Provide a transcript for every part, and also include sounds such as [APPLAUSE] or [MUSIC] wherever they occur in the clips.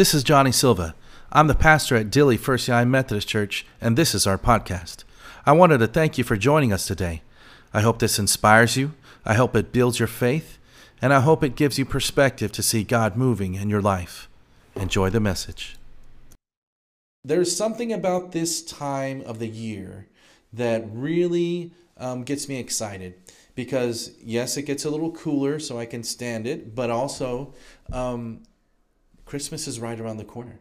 This is Johnny Silva. I'm the pastor at Dilley First United Methodist Church, and this is our podcast. I wanted to thank you for joining us today. I hope this inspires you, I hope it builds your faith, and I hope it gives you perspective to see God moving in your life. Enjoy the message. There's something about this time of the year that really um, gets me excited because, yes, it gets a little cooler, so I can stand it, but also um, Christmas is right around the corner.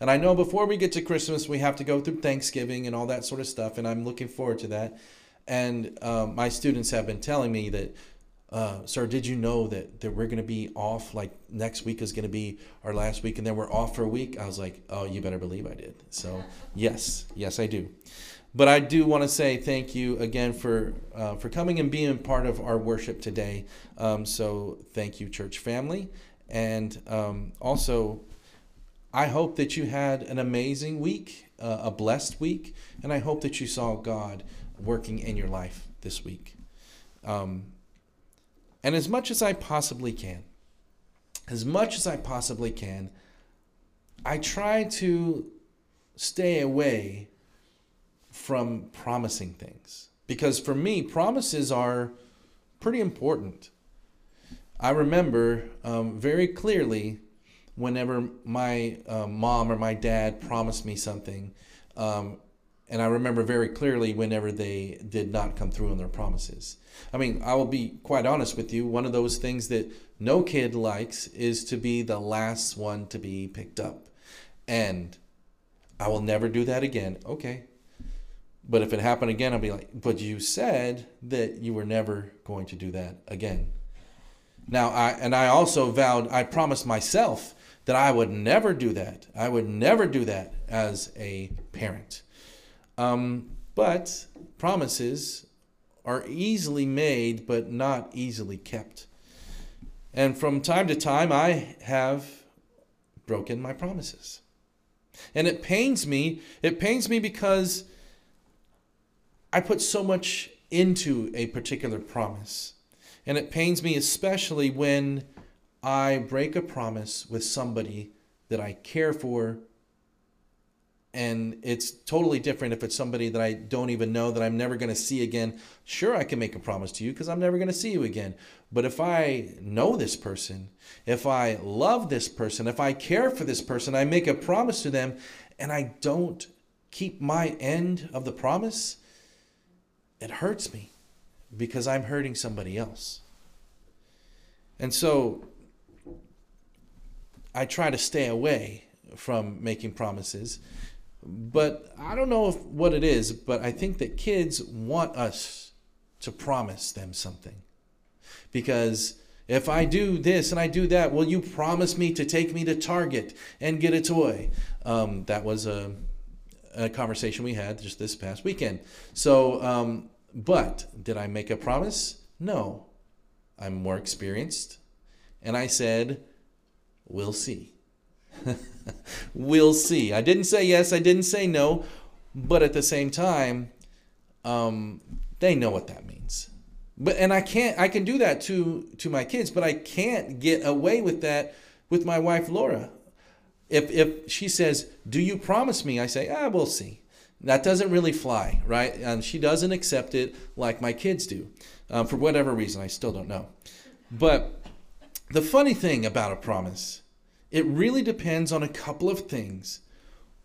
And I know before we get to Christmas, we have to go through Thanksgiving and all that sort of stuff, and I'm looking forward to that. And um, my students have been telling me that, uh, sir, did you know that, that we're going to be off? Like next week is going to be our last week, and then we're off for a week. I was like, oh, you better believe I did. So, [LAUGHS] yes, yes, I do. But I do want to say thank you again for uh, for coming and being part of our worship today. Um, so, thank you, church family. And um, also, I hope that you had an amazing week, uh, a blessed week, and I hope that you saw God working in your life this week. Um, and as much as I possibly can, as much as I possibly can, I try to stay away from promising things. Because for me, promises are pretty important. I remember um, very clearly whenever my uh, mom or my dad promised me something. Um, and I remember very clearly whenever they did not come through on their promises. I mean, I will be quite honest with you. One of those things that no kid likes is to be the last one to be picked up. And I will never do that again. Okay. But if it happened again, I'll be like, but you said that you were never going to do that again. Now, I and I also vowed, I promised myself that I would never do that. I would never do that as a parent. Um, but promises are easily made, but not easily kept. And from time to time, I have broken my promises. And it pains me. It pains me because I put so much into a particular promise. And it pains me especially when I break a promise with somebody that I care for. And it's totally different if it's somebody that I don't even know that I'm never going to see again. Sure, I can make a promise to you because I'm never going to see you again. But if I know this person, if I love this person, if I care for this person, I make a promise to them and I don't keep my end of the promise, it hurts me because I'm hurting somebody else. And so I try to stay away from making promises. But I don't know if, what it is, but I think that kids want us to promise them something. Because if I do this and I do that, will you promise me to take me to Target and get a toy? Um, that was a, a conversation we had just this past weekend. So, um, but did I make a promise? No. I'm more experienced. And I said, we'll see. [LAUGHS] we'll see. I didn't say yes, I didn't say no, but at the same time, um, they know what that means. But and I can't I can do that to to my kids, but I can't get away with that with my wife Laura. If if she says, "Do you promise me?" I say, "Ah, we'll see." That doesn't really fly, right? And she doesn't accept it like my kids do, um, for whatever reason. I still don't know. But the funny thing about a promise, it really depends on a couple of things.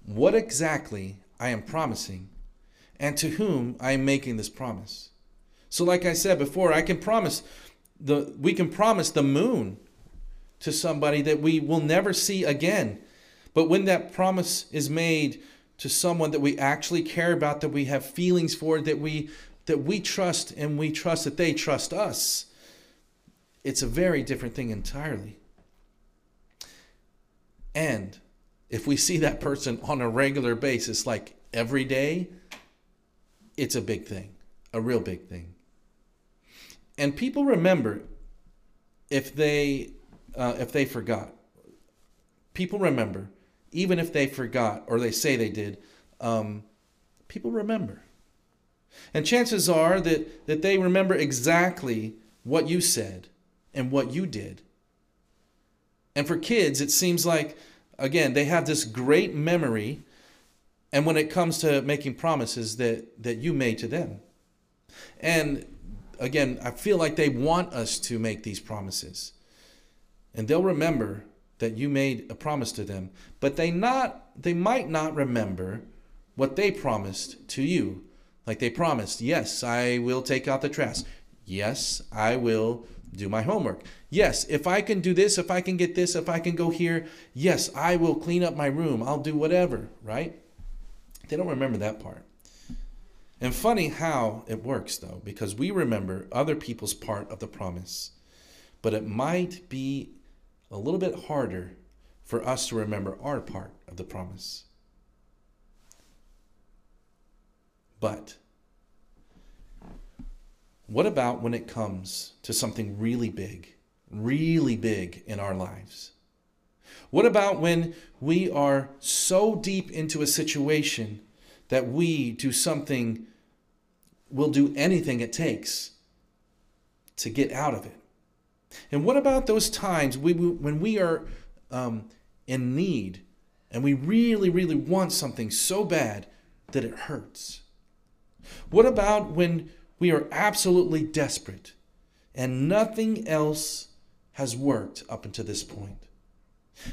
What exactly I am promising, and to whom I am making this promise. So, like I said before, I can promise the we can promise the moon to somebody that we will never see again. But when that promise is made to someone that we actually care about, that we have feelings for, that we that we trust and we trust that they trust us, it's a very different thing entirely. And if we see that person on a regular basis, like every day, it's a big thing, a real big thing. And people remember if they uh, if they forgot. People remember even if they forgot or they say they did, um, people remember. And chances are that, that they remember exactly what you said and what you did. And for kids, it seems like again, they have this great memory, and when it comes to making promises that, that you made to them. And again, I feel like they want us to make these promises. And they'll remember that you made a promise to them, but they not they might not remember what they promised to you. Like they promised, yes, I will take out the trash. Yes, I will do my homework. Yes, if I can do this, if I can get this, if I can go here, yes, I will clean up my room. I'll do whatever, right? They don't remember that part. And funny how it works, though, because we remember other people's part of the promise, but it might be a little bit harder for us to remember our part of the promise. But what about when it comes to something really big, really big in our lives? What about when we are so deep into a situation that we do something, will do anything it takes to get out of it? And what about those times we, when we are um, in need and we really, really want something so bad that it hurts? What about when we are absolutely desperate and nothing else has worked up until this point?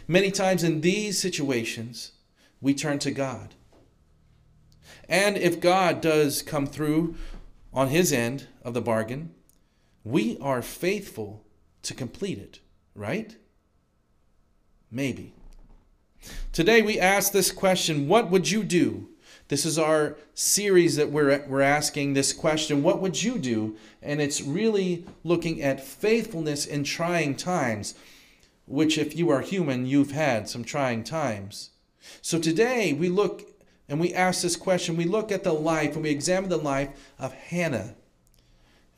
Many times in these situations, we turn to God. And if God does come through on his end of the bargain, we are faithful to complete it, right? Maybe. Today we ask this question What would you do? This is our series that we're, we're asking this question What would you do? And it's really looking at faithfulness in trying times, which, if you are human, you've had some trying times. So today we look and we ask this question. We look at the life and we examine the life of Hannah.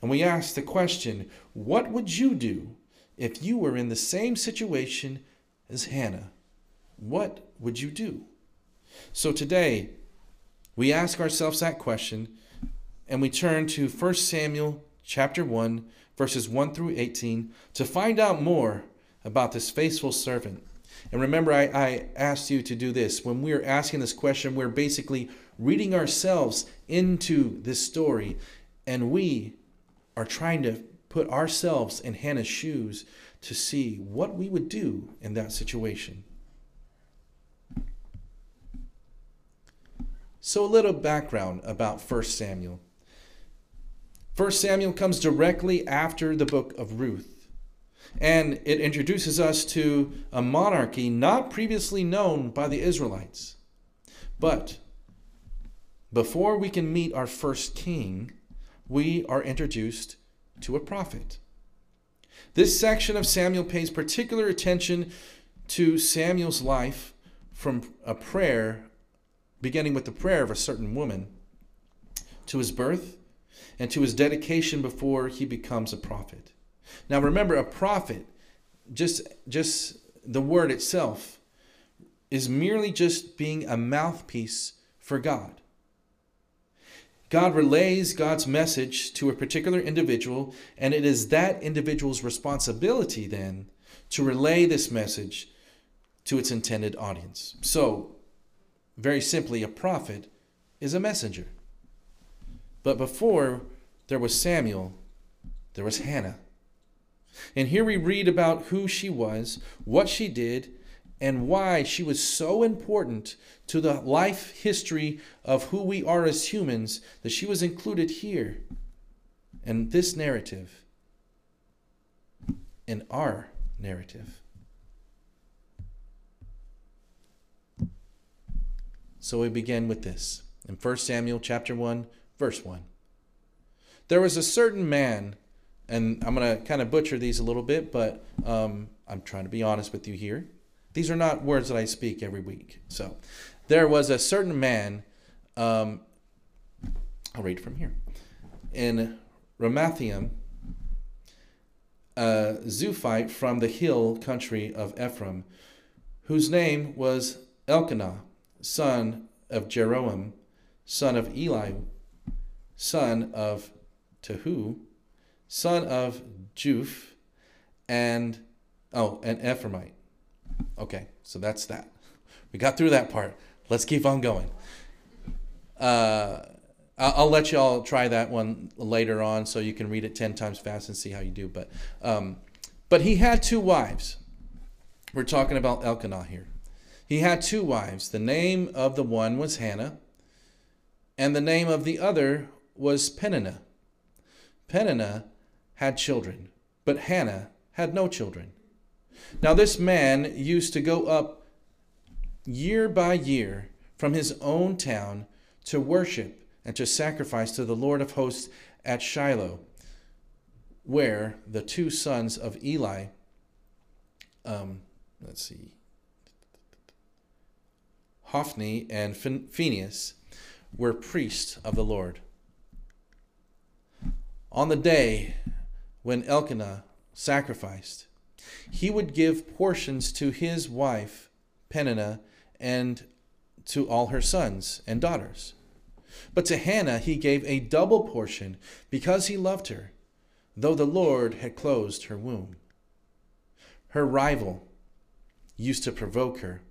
And we ask the question what would you do if you were in the same situation as Hannah? What would you do? So today, we ask ourselves that question and we turn to 1 Samuel chapter 1 verses 1 through 18 to find out more about this faithful servant. And remember, I, I asked you to do this. When we're asking this question, we're basically reading ourselves into this story and we are trying to put ourselves in Hannah's shoes to see what we would do in that situation. So, a little background about 1 Samuel. 1 Samuel comes directly after the book of Ruth, and it introduces us to a monarchy not previously known by the Israelites. But before we can meet our first king, we are introduced to a prophet. This section of Samuel pays particular attention to Samuel's life from a prayer, beginning with the prayer of a certain woman, to his birth, and to his dedication before he becomes a prophet. Now remember, a prophet, just, just the word itself, is merely just being a mouthpiece for God. God relays God's message to a particular individual, and it is that individual's responsibility then to relay this message to its intended audience. So, very simply, a prophet is a messenger. But before there was Samuel, there was Hannah. And here we read about who she was, what she did, and why she was so important to the life history of who we are as humans that she was included here in this narrative, in our narrative. So we begin with this in 1 Samuel chapter 1 verse 1. There was a certain man and I'm going to kind of butcher these a little bit, but um, I'm trying to be honest with you here. These are not words that I speak every week. So there was a certain man, um, I'll read from here, in Ramathaim, a Zuphite from the hill country of Ephraim, whose name was Elkanah, son of Jeroham, son of Eli, son of Tehu, son of Juf, and oh, an Ephraimite. Okay, so that's that. We got through that part. Let's keep on going. Uh, I'll, let you all try that one later on so you can read it 10 times fast and see how you do. But, um, but he had two wives. We're talking about Elkanah here. He had two wives. The name of the one was Hannah, and the name of the other was Peninnah. Peninnah had children, but Hannah had no children. Now, this man used to go up year by year from his own town to worship and to sacrifice to the Lord of hosts at Shiloh, where the two sons of Eli, um, let's see, Hophni and Phinehas, were priests of the Lord. On the day when Elkanah sacrificed, he would give portions to his wife Peninnah and to all her sons and daughters. But to Hannah he gave a double portion because he loved her, though the Lord had closed her womb. Her rival used to provoke her.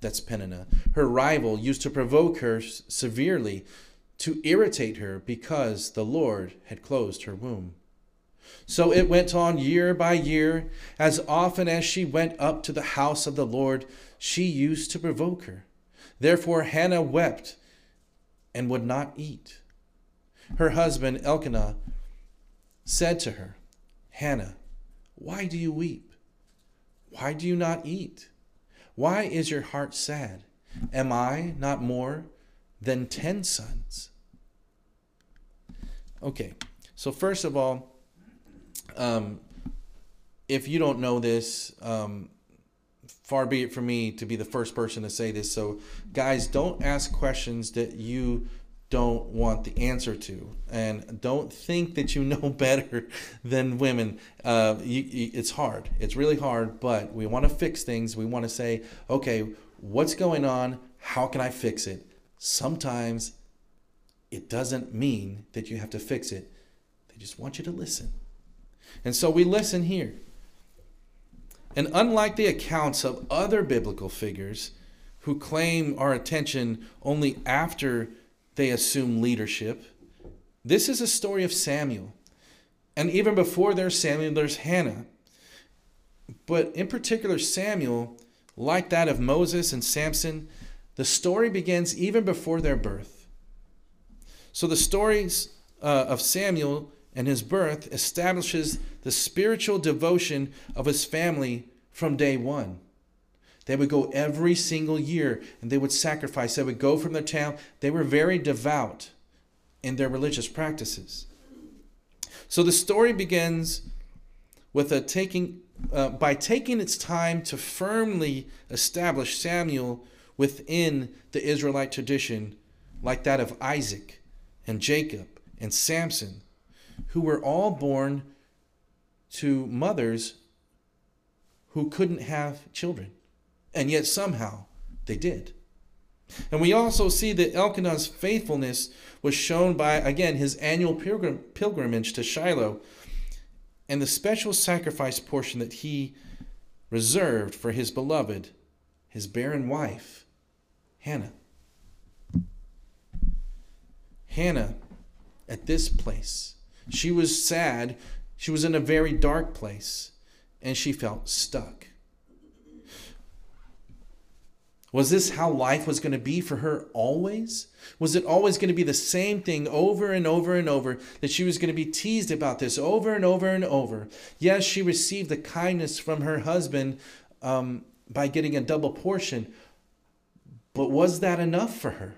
That's Peninnah. Her rival used to provoke her severely to irritate her because the Lord had closed her womb. So it went on year by year. As often as she went up to the house of the Lord, she used to provoke her. Therefore Hannah wept and would not eat. Her husband Elkanah said to her, Hannah, why do you weep? Why do you not eat? Why is your heart sad? Am I not more than ten sons? Okay, so first of all, um, if you don't know this, um, far be it from me to be the first person to say this. So, guys, don't ask questions that you don't want the answer to, and don't think that you [LAUGHS] know better than women. Uh, you, you, it's hard. It's really hard, but we want to fix things. We want to say, okay, what's going on? How can I fix it? Sometimes it doesn't mean that you have to fix it. They just want you to listen. And so we listen here. And unlike the accounts of other biblical figures who claim our attention only after they assume leadership, this is a story of Samuel. And even before there's Samuel, there's Hannah. But in particular, Samuel, like that of Moses and Samson, the story begins even before their birth. So the stories uh, of Samuel and his birth establishes the spiritual devotion of his family from day one. They would go every single year and they would sacrifice. They would go from their town. They were very devout in their religious practices. So the story begins with a taking uh, by taking its time to firmly establish Samuel within the Israelite tradition, like that of Isaac and Jacob and Samson who were all born to mothers who couldn't have children. And yet somehow they did. And we also see that Elkanah's faithfulness was shown by, again, his annual pilgrim, pilgrimage to Shiloh and the special sacrifice portion that he reserved for his beloved, his barren wife, Hannah. Hannah, at this place, she was sad. She was in a very dark place and she felt stuck. Was this how life was going to be for her always? Was it always going to be the same thing over and over and over? That she was going to be teased about this over and over and over? Yes, she received the kindness from her husband um, by getting a double portion, but was that enough for her?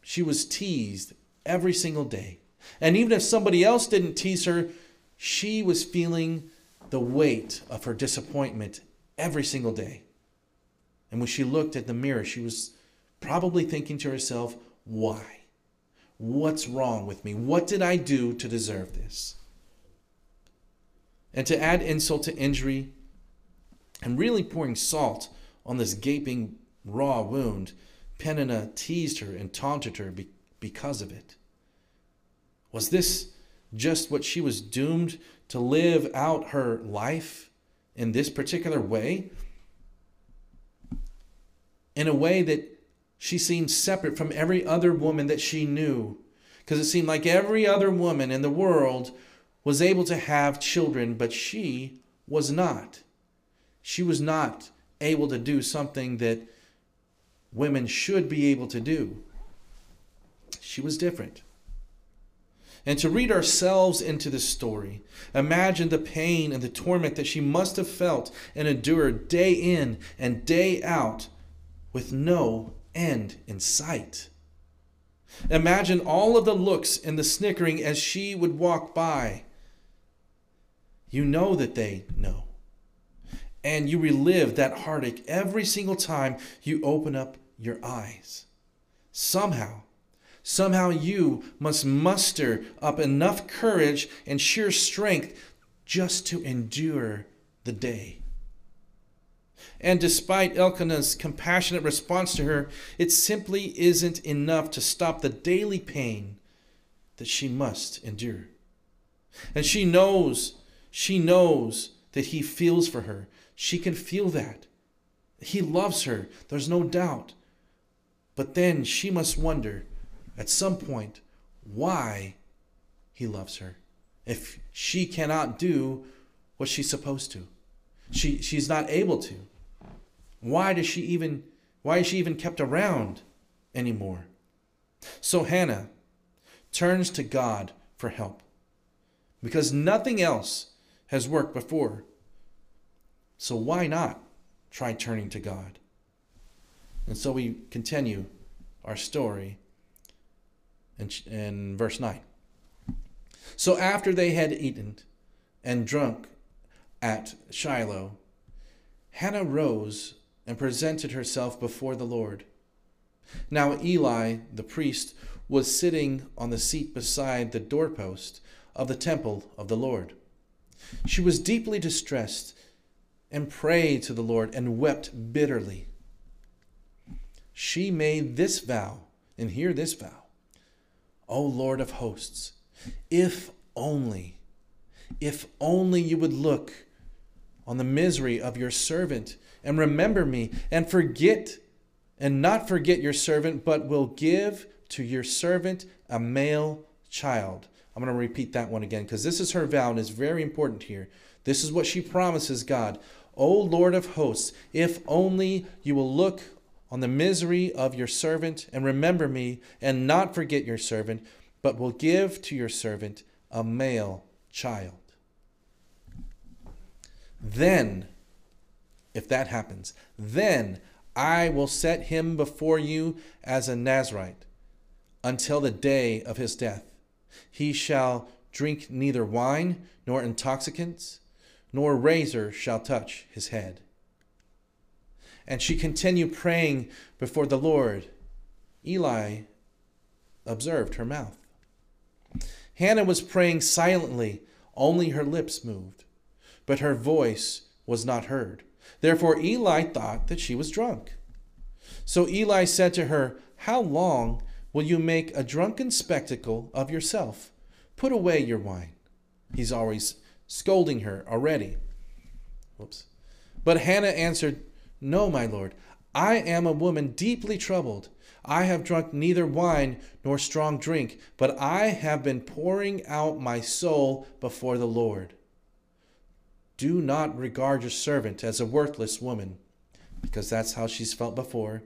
She was teased every single day. And even if somebody else didn't tease her, she was feeling the weight of her disappointment every single day. And when she looked at the mirror, she was probably thinking to herself, why? What's wrong with me? What did I do to deserve this? And to add insult to injury, and really pouring salt on this gaping, raw wound, Peninnah teased her and taunted her because of it. Was this just what she was doomed to live out her life in this particular way? in a way that she seemed separate from every other woman that she knew. Because it seemed like every other woman in the world was able to have children, but she was not. She was not able to do something that women should be able to do. She was different. And to read ourselves into this story, imagine the pain and the torment that she must have felt and endured day in and day out with no end in sight. Imagine all of the looks and the snickering as she would walk by. You know that they know. And you relive that heartache every single time you open up your eyes. Somehow, somehow you must muster up enough courage and sheer strength just to endure the day. And despite Elkanah's compassionate response to her, it simply isn't enough to stop the daily pain that she must endure. And she knows, she knows that he feels for her. She can feel that. He loves her, there's no doubt. But then she must wonder at some point why he loves her if she cannot do what she's supposed to. She, she's not able to. Why does she even why is she even kept around anymore? So Hannah turns to God for help because nothing else has worked before. So why not try turning to God? And so we continue our story in, in verse 9. So after they had eaten and drunk at Shiloh, Hannah rose and presented herself before the Lord. Now Eli, the priest, was sitting on the seat beside the doorpost of the temple of the Lord. She was deeply distressed and prayed to the Lord and wept bitterly. She made this vow, and hear this vow O Lord of hosts, if only, if only you would look on the misery of your servant and remember me and forget and not forget your servant, but will give to your servant a male child. I'm going to repeat that one again because this is her vow and is very important here. This is what she promises God. O Lord of hosts, if only you will look on the misery of your servant and remember me and not forget your servant, but will give to your servant a male child. Then if that happens, then I will set him before you as a Nazarite until the day of his death. He shall drink neither wine nor intoxicants, nor razor shall touch his head. And she continued praying before the Lord. Eli observed her mouth. Hannah was praying silently, only her lips moved, but her voice was not heard. Therefore Eli thought that she was drunk. So Eli said to her, How long will you make a drunken spectacle of yourself? Put away your wine. He's always scolding her already. Whoops. But Hannah answered, No, my lord, I am a woman deeply troubled. I have drunk neither wine nor strong drink, but I have been pouring out my soul before the Lord. Do not regard your servant as a worthless woman, because that's how she's felt before.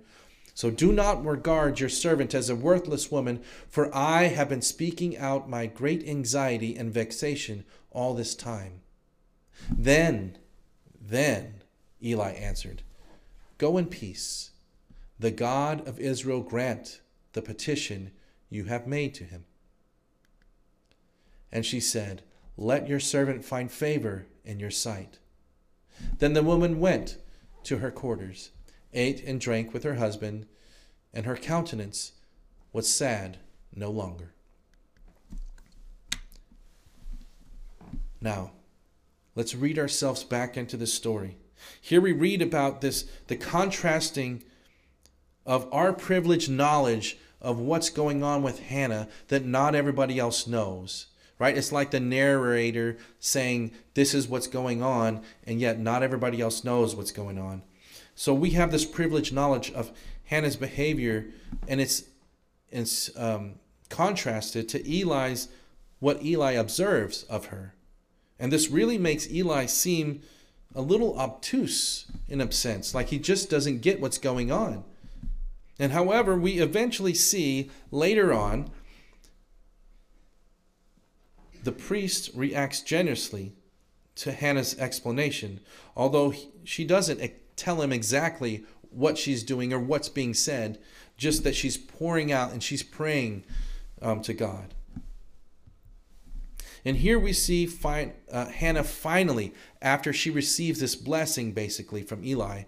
So do not regard your servant as a worthless woman, for I have been speaking out my great anxiety and vexation all this time. Then, then, Eli answered, Go in peace. The God of Israel grant the petition you have made to him. And she said, let your servant find favor in your sight. Then the woman went to her quarters, ate and drank with her husband, and her countenance was sad no longer. Now, let's read ourselves back into the story. Here we read about this the contrasting of our privileged knowledge of what's going on with Hannah that not everybody else knows right? It's like the narrator saying, This is what's going on, and yet not everybody else knows what's going on. So we have this privileged knowledge of Hannah's behavior, and it's it's um, contrasted to Eli's what Eli observes of her, and this really makes Eli seem a little obtuse in a sense, like he just doesn't get what's going on. And however, we eventually see later on the priest reacts generously to Hannah's explanation, although she doesn't tell him exactly what she's doing or what's being said, just that she's pouring out and she's praying um, to God. And here we see fi- uh, Hannah finally, after she receives this blessing basically from Eli,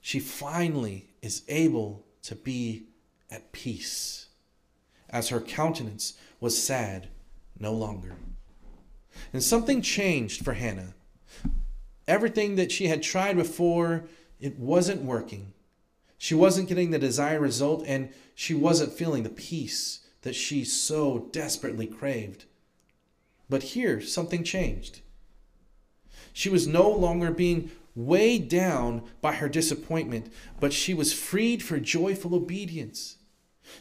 she finally is able to be at peace, as her countenance was sad no longer. And something changed for Hannah. Everything that she had tried before, it wasn't working. She wasn't getting the desired result, and she wasn't feeling the peace that she so desperately craved. But here, something changed. She was no longer being weighed down by her disappointment, but she was freed for joyful obedience.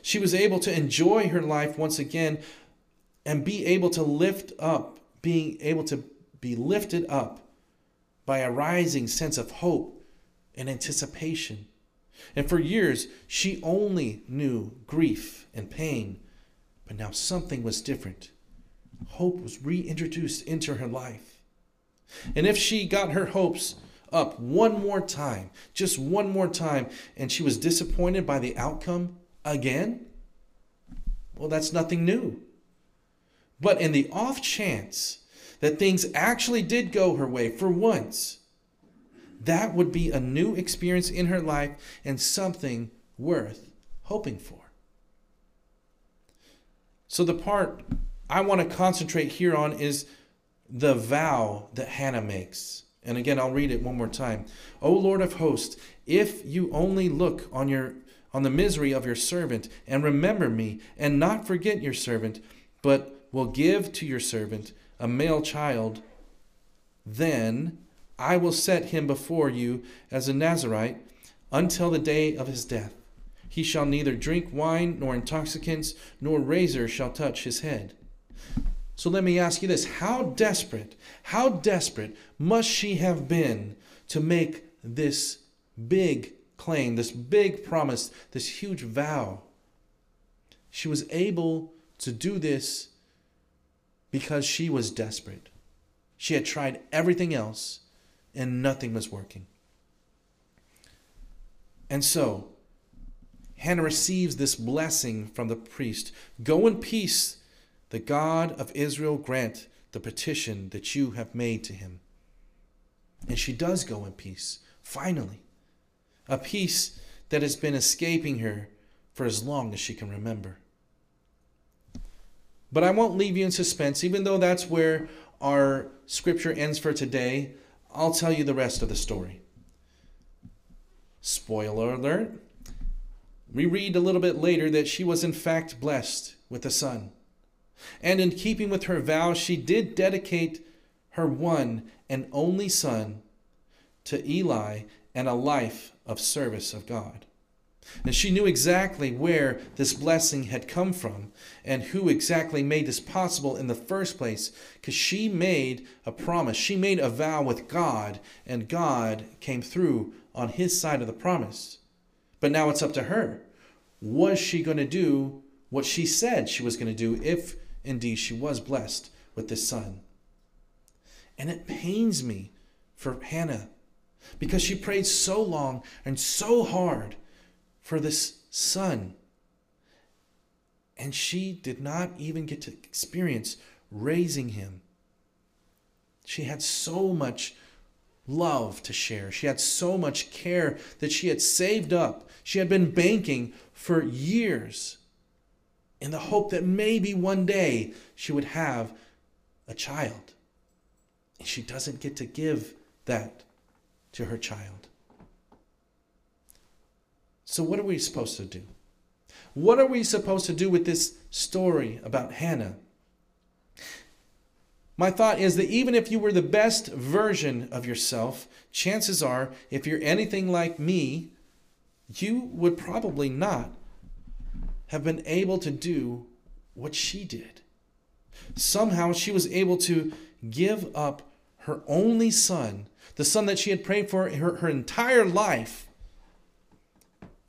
She was able to enjoy her life once again and be able to lift up, being able to be lifted up by a rising sense of hope and anticipation. And for years, she only knew grief and pain, but now something was different. Hope was reintroduced into her life. And if she got her hopes up one more time, just one more time, and she was disappointed by the outcome again, well, that's nothing new. But in the off chance that things actually did go her way for once, that would be a new experience in her life and something worth hoping for. So, the part I want to concentrate here on is the vow that Hannah makes. And again, I'll read it one more time. O Lord of hosts, if you only look on your on the misery of your servant and remember me and not forget your servant, but will give to your servant a male child, then I will set him before you as a Nazarite until the day of his death. He shall neither drink wine nor intoxicants, nor razor shall touch his head. So let me ask you this how desperate, how desperate must she have been to make this big claim, this big promise, this huge vow? She was able to do this because she was desperate. She had tried everything else and nothing was working. And so, Hannah receives this blessing from the priest Go in peace, the God of Israel grant the petition that you have made to him. And she does go in peace, finally. A peace that has been escaping her for as long as she can remember. But I won't leave you in suspense, even though that's where our scripture ends for today. I'll tell you the rest of the story. Spoiler alert. We read a little bit later that she was in fact blessed with a son. And in keeping with her vow, she did dedicate her one and only son to Eli and a life of service of God. And she knew exactly where this blessing had come from and who exactly made this possible in the first place because she made a promise. She made a vow with God, and God came through on his side of the promise. But now it's up to her. Was she going to do what she said she was going to do if indeed she was blessed with this son? And it pains me for Hannah because she prayed so long and so hard for this son. And she did not even get to experience raising him. She had so much love to share. She had so much care that she had saved up. She had been banking for years in the hope that maybe one day she would have a child. And she doesn't get to give that to her child. So, what are we supposed to do? What are we supposed to do with this story about Hannah? My thought is that even if you were the best version of yourself, chances are, if you're anything like me, you would probably not have been able to do what she did. Somehow she was able to give up her only son, the son that she had prayed for her, her entire life,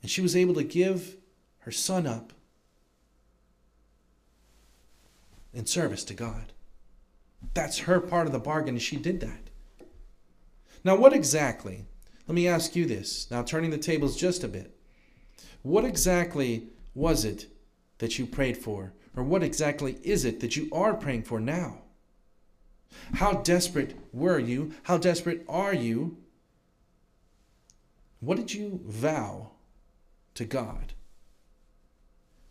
and she was able to give her son up in service to God. That's her part of the bargain, and she did that. Now, what exactly? Let me ask you this. Now, turning the tables just a bit. What exactly was it that you prayed for? Or what exactly is it that you are praying for now? How desperate were you? How desperate are you? What did you vow to God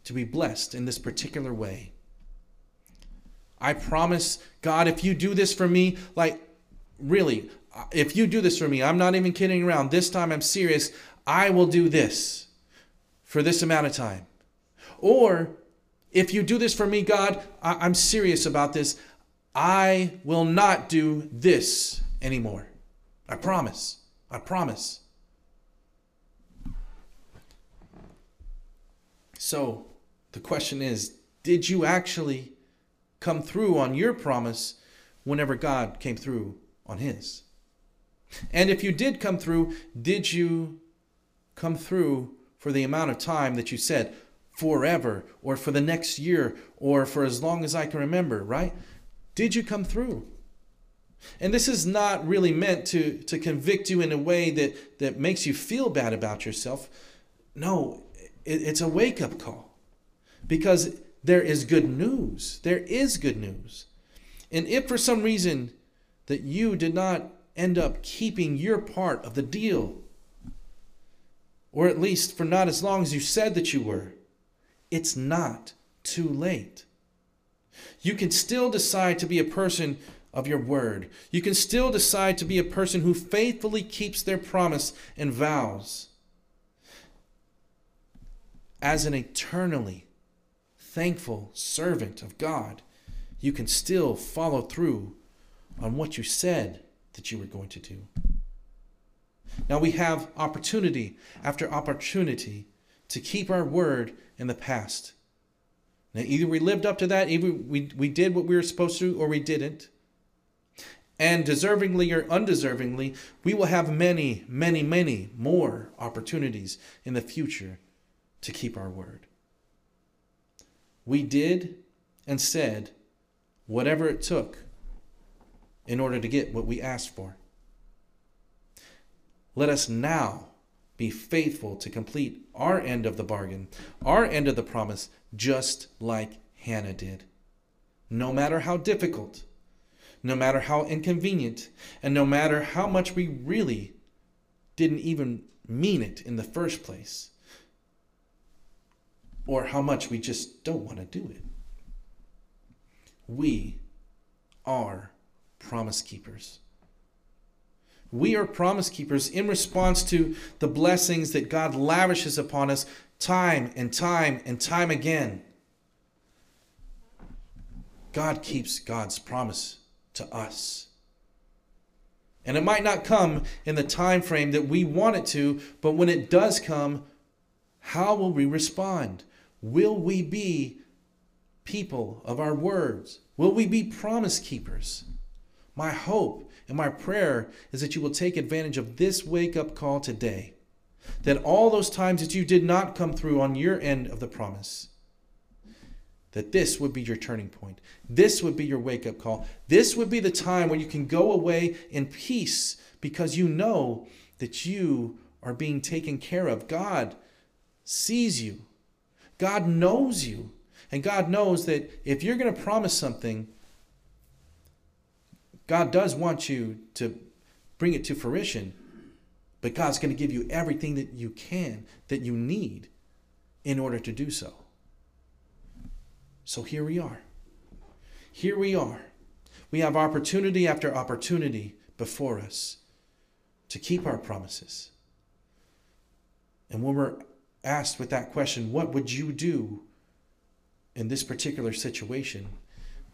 to be blessed in this particular way? I promise, God, if you do this for me, like really, if you do this for me, I'm not even kidding around. This time I'm serious. I will do this for this amount of time. Or if you do this for me, God, I- am serious about this. I will not do this anymore. I promise. I promise. So the question is did you actually come through on your promise whenever God came through on his? And if you did come through, did you come through for the amount of time that you said, forever, or for the next year, or for as long as I can remember, right? Did you come through? And this is not really meant to, to convict you in a way that, that makes you feel bad about yourself. No, it, it's a wake up call because there is good news. There is good news. And if for some reason that you did not end up keeping your part of the deal, or at least for not as long as you said that you were, it's not too late. You can still decide to be a person of your word. You can still decide to be a person who faithfully keeps their promise and vows. As an eternally thankful servant of God, you can still follow through on what you said that you were going to do. Now we have opportunity after opportunity to keep our word in the past. Now, either we lived up to that, either we, we did what we were supposed to, or we didn't. And deservingly or undeservingly, we will have many, many, many more opportunities in the future to keep our word. We did and said whatever it took in order to get what we asked for. Let us now be faithful to complete our end of the bargain, our end of the promise, just like Hannah did. No matter how difficult, no matter how inconvenient, and no matter how much we really didn't even mean it in the first place, or how much we just don't want to do it. We are promise keepers. We are promise keepers in response to the blessings that God lavishes upon us time and time and time again. God keeps God's promise to us. And it might not come in the time frame that we want it to, but when it does come, how will we respond? Will we be people of our words? Will we be promise keepers? My hope and my prayer is that you will take advantage of this wake up call today. That all those times that you did not come through on your end of the promise, that this would be your turning point. This would be your wake up call. This would be the time when you can go away in peace because you know that you are being taken care of. God sees you, God knows you. And God knows that if you're going to promise something, God does want you to bring it to fruition, but God's going to give you everything that you can, that you need in order to do so. So here we are. Here we are. We have opportunity after opportunity before us to keep our promises. And when we're asked with that question, what would you do in this particular situation?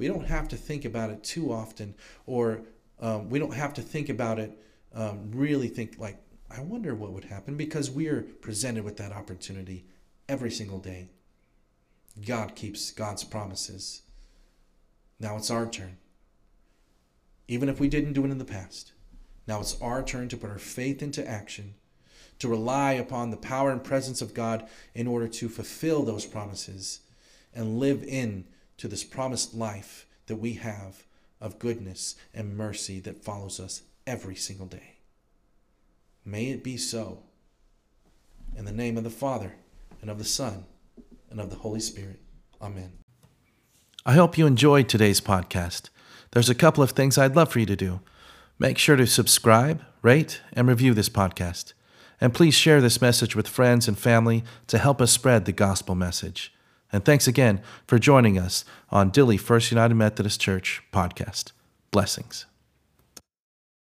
We don't have to think about it too often, or um, we don't have to think about it, um, really think like, I wonder what would happen, because we are presented with that opportunity every single day. God keeps God's promises. Now it's our turn. Even if we didn't do it in the past, now it's our turn to put our faith into action, to rely upon the power and presence of God in order to fulfill those promises and live in to this promised life that we have of goodness and mercy that follows us every single day. May it be so. In the name of the Father, and of the Son, and of the Holy Spirit. Amen. I hope you enjoyed today's podcast. There's a couple of things I'd love for you to do. Make sure to subscribe, rate, and review this podcast. And please share this message with friends and family to help us spread the gospel message. And thanks again for joining us on Dilley First United Methodist Church podcast. Blessings.